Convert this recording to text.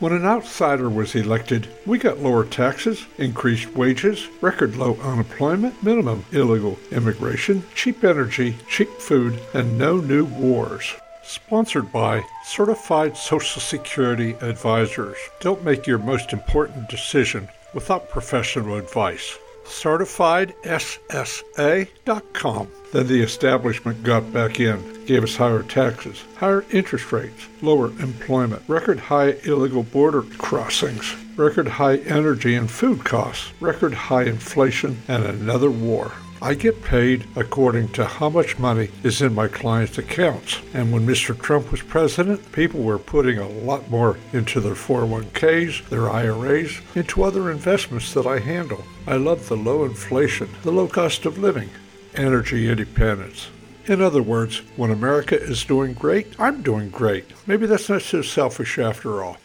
When an outsider was elected, we got lower taxes, increased wages, record low unemployment, minimum illegal immigration, cheap energy, cheap food, and no new wars. Sponsored by Certified Social Security Advisors. Don't make your most important decision without professional advice. CertifiedSSA.com. Then the establishment got back in, gave us higher taxes, higher interest rates, lower employment, record high illegal border crossings, record high energy and food costs, record high inflation, and another war. I get paid according to how much money is in my clients' accounts. And when Mr. Trump was president, people were putting a lot more into their 401ks, their IRAs, into other investments that I handle. I love the low inflation, the low cost of living, energy independence. In other words, when America is doing great, I'm doing great. Maybe that's not so selfish after all.